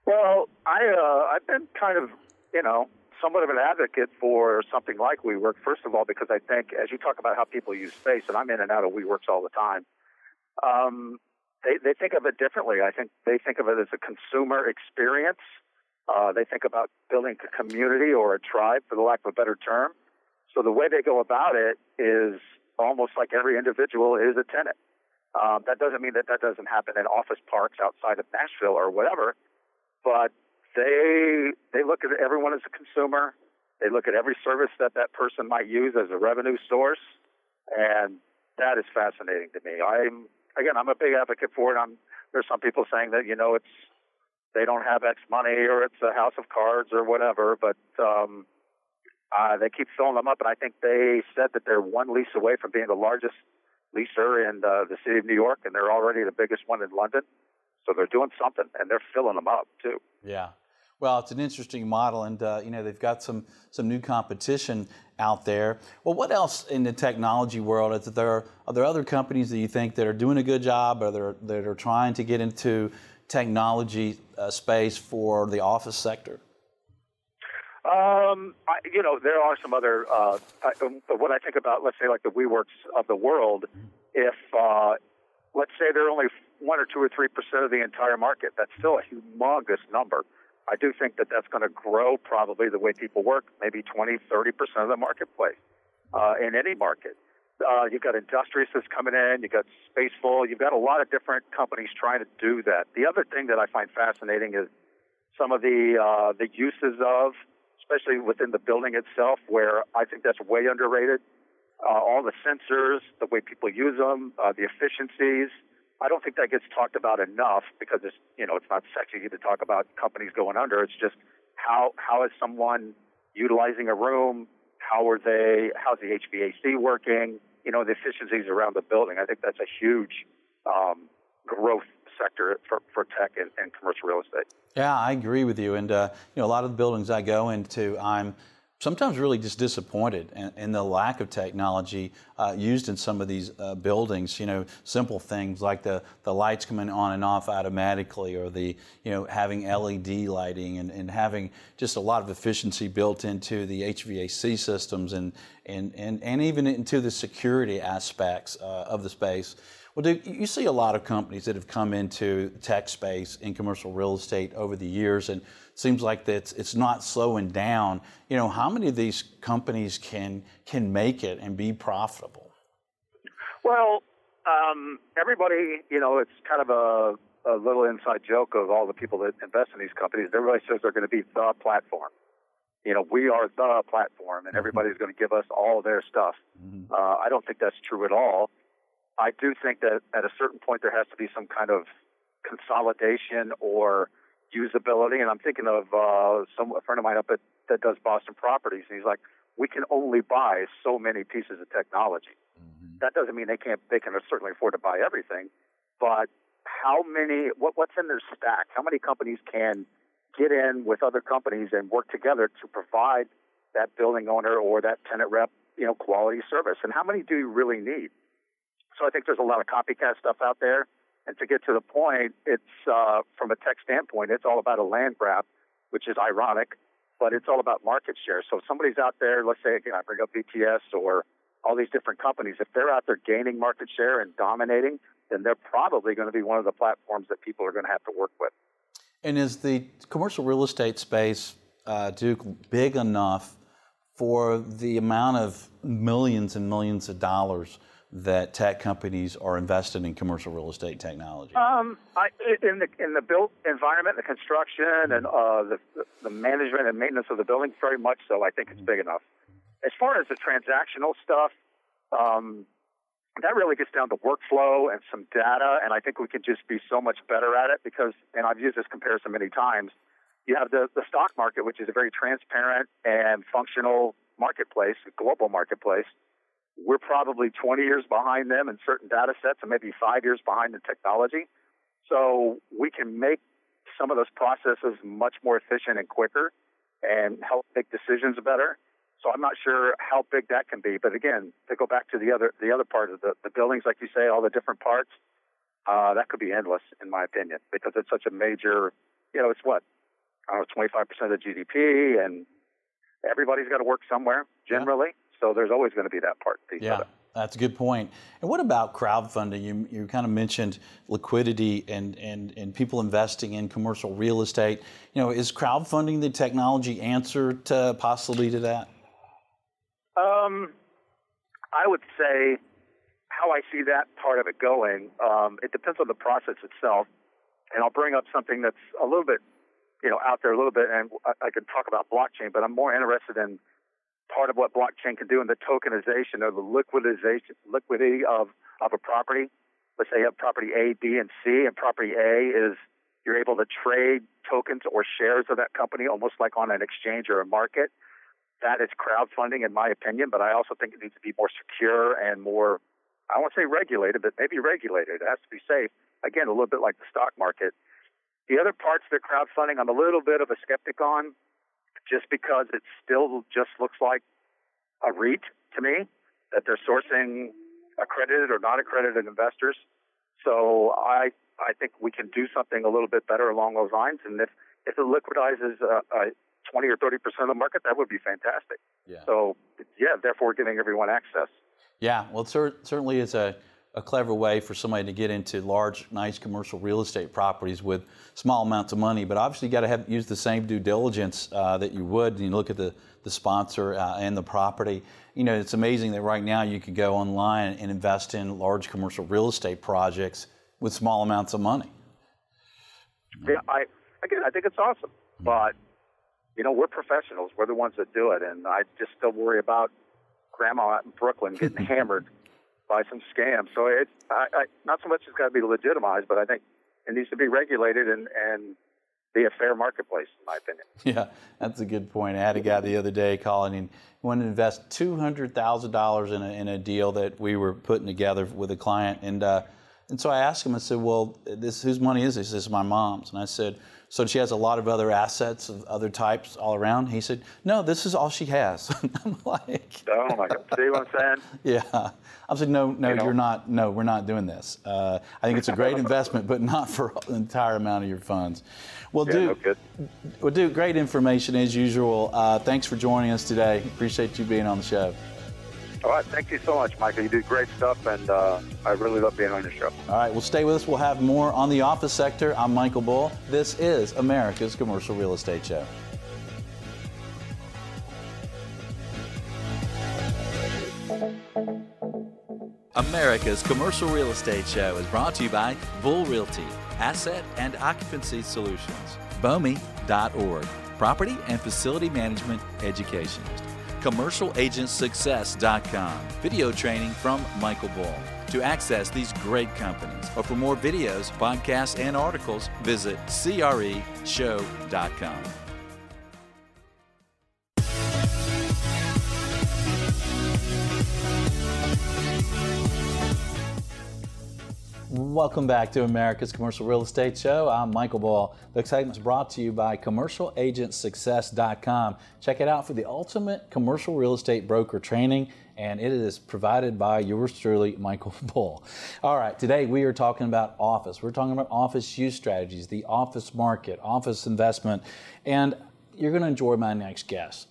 Well, I uh, I've been kind of you know somewhat of an advocate for something like WeWork. First of all, because I think as you talk about how people use space, and I'm in and out of WeWorks all the time. Um, they they think of it differently. I think they think of it as a consumer experience. Uh, they think about building a community or a tribe, for the lack of a better term. So the way they go about it is almost like every individual is a tenant. Um, that doesn't mean that that doesn't happen in office parks outside of Nashville or whatever, but they they look at everyone as a consumer. They look at every service that that person might use as a revenue source, and that is fascinating to me. I'm again, I'm a big advocate for it. I'm there's some people saying that you know it's they don't have X money or it's a house of cards or whatever, but um, uh, they keep filling them up, and I think they said that they're one lease away from being the largest leaser in uh, the city of New York, and they're already the biggest one in London. So they're doing something, and they're filling them up too. Yeah. Well, it's an interesting model, and uh, you know they've got some some new competition out there. Well, what else in the technology world is there? Are there other companies that you think that are doing a good job, or that are, that are trying to get into technology uh, space for the office sector? Um, I, you know, there are some other. Uh, I, when I think about, let's say, like the WeWorks of the world, if uh, let's say they're only one or two or three percent of the entire market, that's still a humongous number. I do think that that's going to grow probably the way people work, maybe 20, 30 percent of the marketplace uh, in any market. Uh, you've got Industrious that's coming in, you've got Spaceful, you've got a lot of different companies trying to do that. The other thing that I find fascinating is some of the uh, the uses of especially within the building itself, where I think that's way underrated. Uh, all the sensors, the way people use them, uh, the efficiencies. I don't think that gets talked about enough because it's you know it's not sexy to talk about companies going under. It's just how how is someone utilizing a room? How are they? How's the HVAC working? You know the efficiencies around the building. I think that's a huge um, growth sector for, for tech and, and, commercial real estate. Yeah, I agree with you. And uh, you know, a lot of the buildings I go into, I'm sometimes really just disappointed in, in the lack of technology uh, used in some of these uh, buildings. You know, simple things like the, the lights coming on and off automatically, or the you know having LED lighting and, and having just a lot of efficiency built into the HVAC systems and and and, and even into the security aspects uh, of the space. Well, Duke, you see a lot of companies that have come into tech space in commercial real estate over the years, and seems like that it's not slowing down. You know, how many of these companies can can make it and be profitable? Well, um, everybody, you know, it's kind of a, a little inside joke of all the people that invest in these companies. Everybody says they're going to be the platform you know, we are the platform and mm-hmm. everybody's going to give us all their stuff. Mm-hmm. Uh, I don't think that's true at all. I do think that at a certain point there has to be some kind of consolidation or usability. And I'm thinking of uh, some a friend of mine up at that does Boston properties, and he's like, we can only buy so many pieces of technology. Mm-hmm. That doesn't mean they can't. They can certainly afford to buy everything, but how many? What, what's in their stack? How many companies can get in with other companies and work together to provide that building owner or that tenant rep, you know, quality service? And how many do you really need? So I think there's a lot of copycat stuff out there. And to get to the point, it's uh, from a tech standpoint, it's all about a land grab, which is ironic, but it's all about market share. So if somebody's out there, let's say again, I bring up VTS or all these different companies, if they're out there gaining market share and dominating, then they're probably going to be one of the platforms that people are going to have to work with. And is the commercial real estate space, uh, Duke, big enough for the amount of millions and millions of dollars that tech companies are invested in commercial real estate technology? Um, I, in the in the built environment, the construction, and uh, the the management and maintenance of the building, very much so. I think it's big enough. As far as the transactional stuff, um, that really gets down to workflow and some data, and I think we can just be so much better at it because, and I've used this comparison many times. You have the the stock market, which is a very transparent and functional marketplace, global marketplace we're probably 20 years behind them in certain data sets and maybe five years behind the technology. So we can make some of those processes much more efficient and quicker and help make decisions better. So I'm not sure how big that can be. But again, to go back to the other the other part of the, the buildings, like you say, all the different parts, uh, that could be endless in my opinion, because it's such a major you know, it's what? I don't know, 25% of GDP and everybody's got to work somewhere generally. Yeah. So there's always going to be that part. yeah. That's a good point. And what about crowdfunding? You, you kind of mentioned liquidity and, and, and people investing in commercial real estate. You know, is crowdfunding the technology answer to possibly to that? Um, I would say how I see that part of it going. Um, it depends on the process itself, and I'll bring up something that's a little bit, you know, out there a little bit, and I, I could talk about blockchain, but I'm more interested in part of what blockchain can do in the tokenization or the liquidization, liquidity of of a property. Let's say you have property A, B, and C, and property A is you're able to trade tokens or shares of that company almost like on an exchange or a market. That is crowdfunding, in my opinion, but I also think it needs to be more secure and more, I won't say regulated, but maybe regulated. It has to be safe. Again, a little bit like the stock market. The other parts of the crowdfunding, I'm a little bit of a skeptic on, just because it still just looks like a REIT to me, that they're sourcing accredited or not accredited investors. So I I think we can do something a little bit better along those lines. And if if it liquidizes uh, uh, 20 or 30 percent of the market, that would be fantastic. Yeah. So yeah, therefore giving everyone access. Yeah, well, it cer- certainly is a, a clever way for somebody to get into large, nice commercial real estate properties with small amounts of money. But obviously, you got to have use the same due diligence uh, that you would. And you look at the the sponsor uh, and the property. You know, it's amazing that right now you can go online and invest in large commercial real estate projects with small amounts of money. Yeah, I again, I think it's awesome, but you know, we're professionals. We're the ones that do it, and I just still worry about grandma out in Brooklyn getting hammered by some scam. So it's I, I, not so much it's got to be legitimized, but I think it needs to be regulated and and be a fair marketplace, in my opinion. Yeah, that's a good point. I had a guy the other day calling and he wanted to invest two hundred thousand dollars in a in a deal that we were putting together with a client, and uh, and so I asked him. I said, "Well, this whose money is this?" He says, "My mom's." And I said, "So she has a lot of other assets of other types all around?" He said, "No, this is all she has." I'm like, "Oh my God!" See what I'm saying? Yeah. I said, "No, no, you are not. No, we're not doing this. Uh, I think it's a great investment, but not for the entire amount of your funds." Well, yeah, Duke, no well, Duke, great information as usual. Uh, thanks for joining us today. Appreciate you being on the show. All right, thank you so much, Michael. You do great stuff, and uh, I really love being on your show. All right, well, stay with us. We'll have more on the office sector. I'm Michael Bull. This is America's Commercial Real Estate Show. America's Commercial Real Estate Show is brought to you by Bull Realty Asset and Occupancy Solutions, BOMI.org, Property and Facility Management Education, CommercialAgentSuccess.com, video training from Michael Bull. To access these great companies or for more videos, podcasts, and articles, visit CREShow.com. Welcome back to America's Commercial Real Estate Show. I'm Michael Bull. The excitement is brought to you by CommercialAgentSuccess.com. Check it out for the ultimate commercial real estate broker training, and it is provided by yours truly, Michael Bull. All right, today we are talking about office. We're talking about office use strategies, the office market, office investment, and you're going to enjoy my next guest.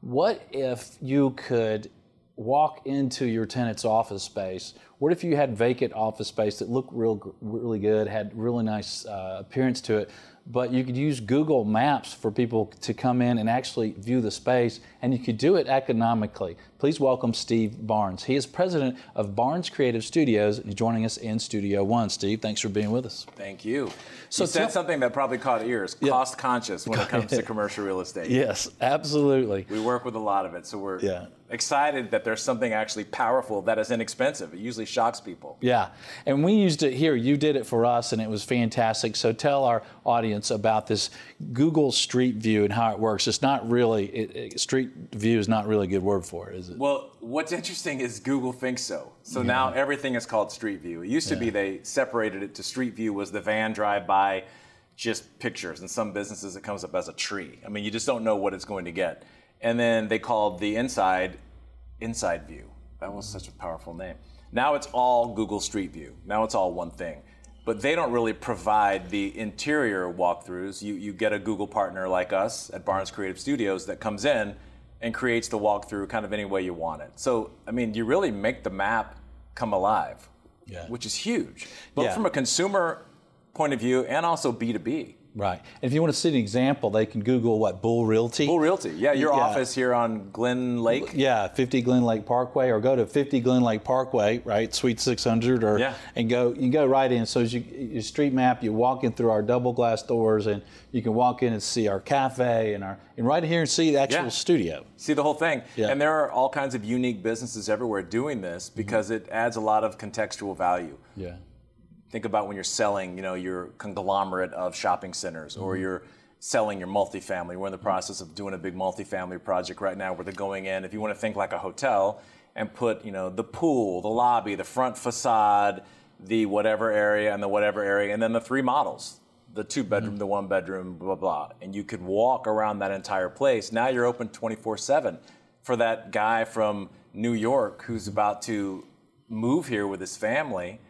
What if you could walk into your tenant's office space what if you had vacant office space that looked real, really good, had really nice uh, appearance to it, but you could use Google Maps for people to come in and actually view the space, and you could do it economically. Please welcome Steve Barnes. He is president of Barnes Creative Studios, and he's joining us in Studio One. Steve, thanks for being with us. Thank you. So you said something that probably caught ears: yeah. cost conscious when it comes to commercial real estate. Yes, absolutely. We work with a lot of it, so we're yeah. Excited that there's something actually powerful that is inexpensive. It usually shocks people. Yeah, and we used it here. You did it for us, and it was fantastic. So tell our audience about this Google Street View and how it works. It's not really it, it, Street View is not really a good word for it, is it? Well, what's interesting is Google thinks so. So yeah. now everything is called Street View. It used to yeah. be they separated it to Street View was the van drive by, just pictures. In some businesses, it comes up as a tree. I mean, you just don't know what it's going to get. And then they called the inside Inside View. That was such a powerful name. Now it's all Google Street View. Now it's all one thing. But they don't really provide the interior walkthroughs. You, you get a Google partner like us at Barnes Creative Studios that comes in and creates the walkthrough kind of any way you want it. So, I mean, you really make the map come alive, yeah. which is huge, both yeah. from a consumer point of view and also B2B. Right. And if you want to see an example, they can Google what Bull Realty. Bull Realty, yeah, your Yeah. office here on Glen Lake. Yeah, 50 Glen Lake Parkway, or go to 50 Glen Lake Parkway, right, Suite 600, or Yeah. and go you can go right in. So as you, you street map, you walk in through our double glass doors, and you can walk in and see our cafe and our and right here and see the actual Yeah. studio. See the whole thing. Yeah. Mm-hmm. And there are all kinds of unique businesses everywhere doing this because it adds a lot of contextual value. Yeah. Think about when you're selling, you know, your conglomerate of shopping centers or Mm-hmm. you're selling your multifamily. We're in the process of doing a big multifamily project right now where they're going in. If you want to think like a hotel and put, you know, the pool, the lobby, the front facade, the whatever area and the whatever area, and then the three models. The two bedroom, Mm-hmm. the one bedroom, blah, blah. And you could walk around that entire place. Now you're open 24 7 for that guy from New York who's about to move here with his family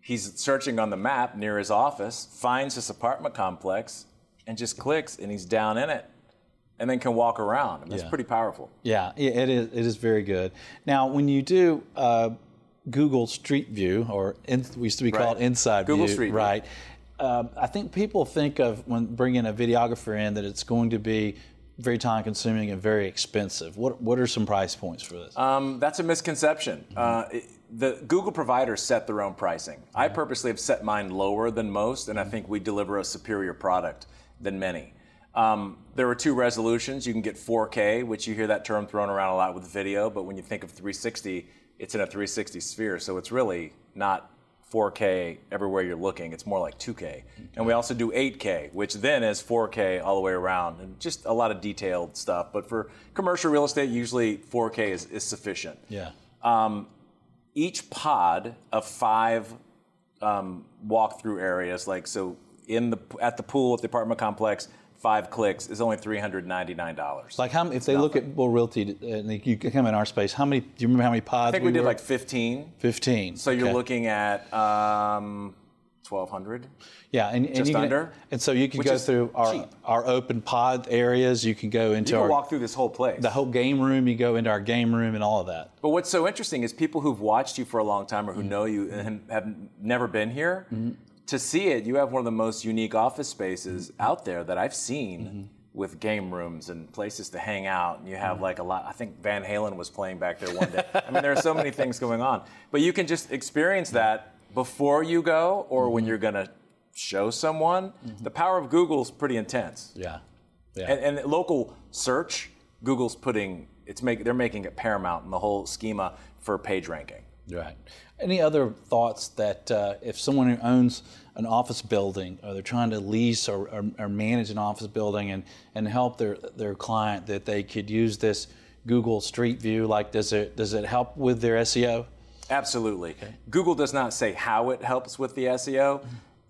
he's searching on the map near his office, finds this apartment complex, and just clicks, and he's down in it, and then can walk around. That's Yeah. pretty powerful. Yeah, it is. It is very good. Now, when you do uh, Google Street View, or in, we used to be called Inside Google View, Street View. right? Um, I think people think of when bringing a videographer in that it's going to be very time consuming and very expensive. What What are some price points for this? Um, that's a misconception. Uh, it- the Google providers set their own pricing. I mm-hmm. purposely have set mine lower than most, and I mm-hmm. think we deliver a superior product than many. Um, there are two resolutions. You can get 4K, which you hear that term thrown around a lot with video, but when you think of 360, it's in a 360 sphere, so it's really not 4K everywhere you're looking. It's more like 2K. And we also do 8K, which then is 4K all the way around, and just a lot of detailed stuff. But for commercial real estate, usually 4K is, is sufficient yeah. Um, each pod of five um, walk-through areas, like so in the at the pool at the apartment complex, five clicks is only three hundred ninety-nine dollars. Like how if they look at Bull Realty and they, you come in our space, how many? Do you remember how many pods? I think we did were? like fifteen. fifteen. So you're looking at um, twelve hundred. Yeah, and, and Just you can, under, and so you can go through our cheap. our open pod areas. You can go into You can our walk through this whole place. the whole game room. You go into our game room and all of that. But what's so interesting is people who've watched you for a long time or Mm-hmm. who know you and have never been here, to see it, you have one of the most unique office spaces Mm-hmm. out there that I've seen with game rooms and places to hang out. And you Mm-hmm. have like a lot, I think Van Halen was playing back there one day. I mean, there are so many things going on. But you can just experience that before you go or when Mm-hmm. you're going to show someone. The power of Google is pretty intense. Yeah, yeah. And, and local search, Google's putting it's make they're making it paramount in the whole schema for page ranking. Right. Any other thoughts that uh, if someone who owns an office building or they're trying to lease or, or, or manage an office building and, and help their, their client that they could use this Google Street View? Like, does it does it help with their SEO? Absolutely. Google does not say how it helps with the SEO.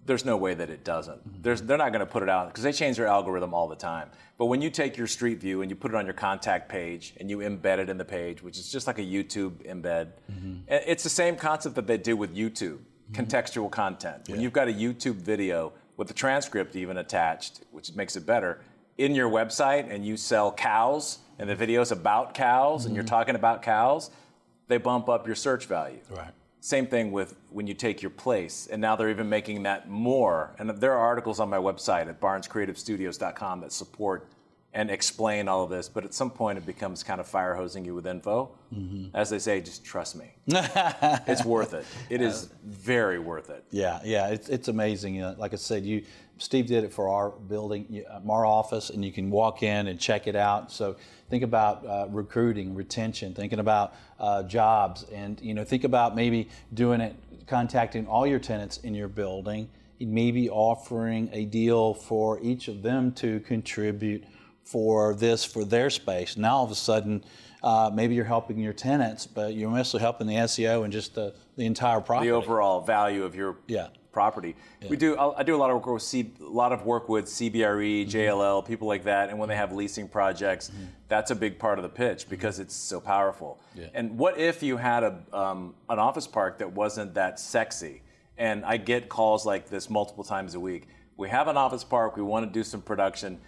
There's no way that it doesn't. Mm-hmm. There's, they're not going to put it out because they change their algorithm all the time. But when you take your Street View and you put it on your contact page and you embed it in the page, which is just like a YouTube embed, mm-hmm. i- it's the same concept that they do with YouTube, mm-hmm. contextual content. When you've got a YouTube video with the transcript even attached, which makes it better, in your website and you sell cows and the video's about cows and you're talking about cows, they bump up your search value. Right. Same thing with when you take your place, and now they're even making that more. And there are articles on my website at barnescreativestudios.com that support and explain all of this. But at some point, it becomes kind of fire hosing you with info. Mm-hmm. As they say, just trust me. it's worth it. It is very worth it. Yeah, yeah, it's, it's amazing. Like I said, you Steve did it for our building, um, our office, and you can walk in and check it out. So think about uh, recruiting, retention, thinking about uh, jobs, and you know think about maybe doing it, contacting all your tenants in your building, maybe offering a deal for each of them to contribute for this for their space. Now all of a sudden. Uh, maybe you're helping your tenants, but you're mostly helping the SEO and just the, the entire property. The overall value of your Yeah. Property. We do. I'll- I do a lot of work with C, a lot of work with CBRE, mm-hmm. JLL, people like that. And when they have leasing projects, mm-hmm. that's a big part of the pitch mm-hmm. because it's so powerful. And what if you had a um, an office park that wasn't that sexy? And I get calls like this multiple times a week. We have an office park. We want to do some production,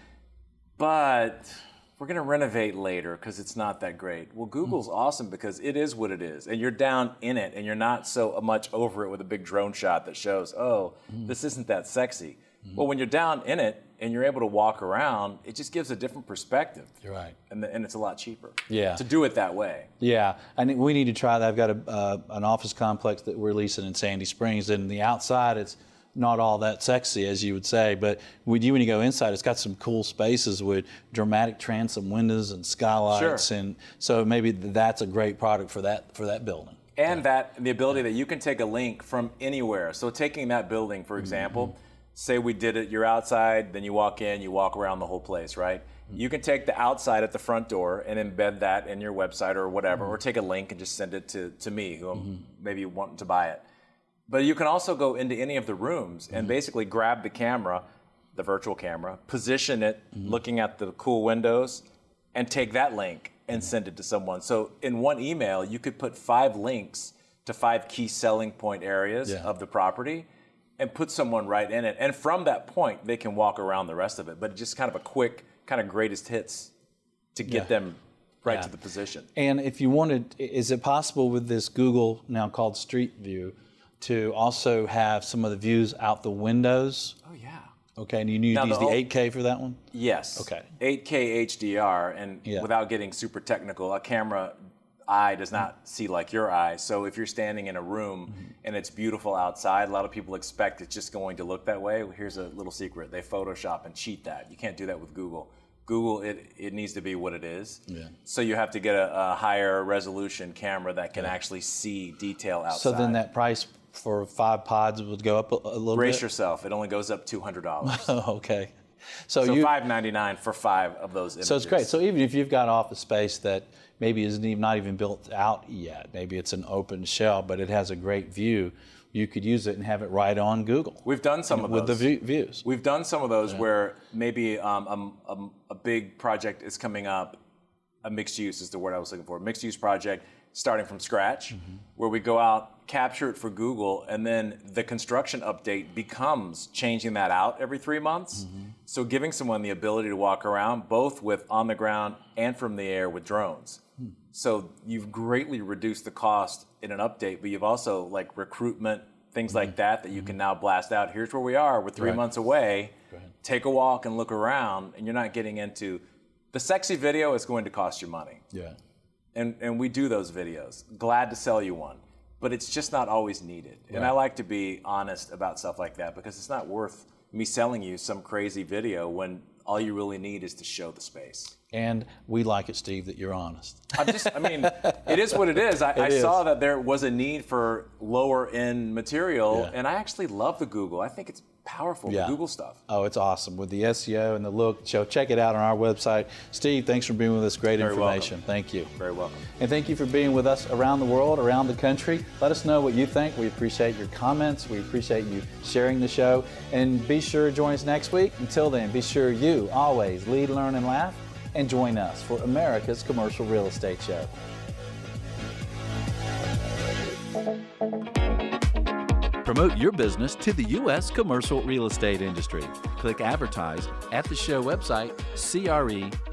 but we're going to renovate later because it's not that great. Well, hmm. Google's awesome because it is what it is, and you're down in it, and you're not so uh, much over it with a big drone shot that shows, oh, hmm. this isn't that sexy. Hmm. Well, when you're down in it and you're able to walk around, it just gives a different perspective. You're right. And, the, and it's a lot cheaper. Yeah. To do it that way. Yeah, I think we need to try that. I've got a, uh, an office complex that we're leasing in Sandy Springs, and the outside it's not all that sexy, as you would say. But when you when you go inside, it's got some cool spaces with dramatic transom windows and skylights, Sure. and so maybe that's a great product for that for that building. and that the ability that you can take a link from anywhere. So taking that building, for example, Mm-hmm. say we did it, you're outside, then you walk in, you walk around the whole place, right? Mm-hmm. You can take the outside at the front door and embed that in your website or whatever, Mm-hmm. or take a link and just send it to, to me, who I'm maybe wanting to buy it. But you can also go into any of the rooms and mm-hmm. basically grab the camera, the virtual camera, position it mm-hmm. looking at the cool windows, and take that link and mm-hmm. send it to someone. So in one email, you could put five links to five key selling point areas Yeah. of the property and put someone right in it. And from that point, they can walk around the rest of it. But just kind of a quick, kind of greatest hits to get Yeah. them right Yeah. to the position. And if you wanted, is it possible with this Google now called Street View to also have some of the views out the windows? Oh, yeah. Okay, and you need to use the the whole- 8K for that one? Yes. Okay. 8K HDR, and Yeah. without getting super technical, a camera eye does not see like your eye. So if you're standing in a room Mm-hmm. and it's beautiful outside, a lot of people expect it's just going to look that way. Well, here's a little secret: they Photoshop and cheat that. You can't do that with Google. Google, it, it needs to be what it is. Yeah. So you have to get a, a higher resolution camera that can actually see detail outside. So then that price for five pods would go up a, a little brace bit? yourself. It only goes up two hundred dollars. Oh, okay. So, so you, five ninety nine for five of those images. so it's great. So even if you've got office space that maybe isn't even not even built out yet, maybe it's an open shell, but it has a great view, you could use it and have it right on Google. We've done some of those. with the views. We've done some of those where maybe um, um, um, a big project is coming up. A mixed use is the word I was looking for. Mixed use project starting from scratch, Mm-hmm. where we go out, capture it for Google, and then the construction update becomes changing that out every three months. Mm-hmm. So giving someone the ability to walk around both with on the ground and from the air with drones. Hmm. So you've greatly reduced the cost in an update, but you've also like recruitment, things like that, that you can now blast out. Here's where we are. We're three Mm-hmm. Right. months away. Take a walk and look around, and you're not getting into the sexy video is going to cost you money. Yeah. And, and we do those videos. Glad to sell you one. But it's just not always needed. And I like to be honest about stuff like that because it's not worth me selling you some crazy video when all you really need is to show the space. And we like it, Steve, that you're honest. I'm just, I mean, it is what it is. I, I is. saw that there was a need for lower end material, Yeah. and I actually love the Google. I think it's powerful, Yeah. Google stuff. Oh, it's awesome with the SEO and the look. So check it out on our website. Steve, thanks for being with us. Great Very welcome. information. Thank you. Very welcome. And thank you for being with us around the world, around the country. Let us know what you think. We appreciate your comments. We appreciate you sharing the show. And be sure to join us next week. Until then, be sure you always lead, learn, and laugh. And join us for America's Commercial Real Estate Show. Promote your business to the U.S. commercial real estate industry. Click advertise at the show website, creshow.com.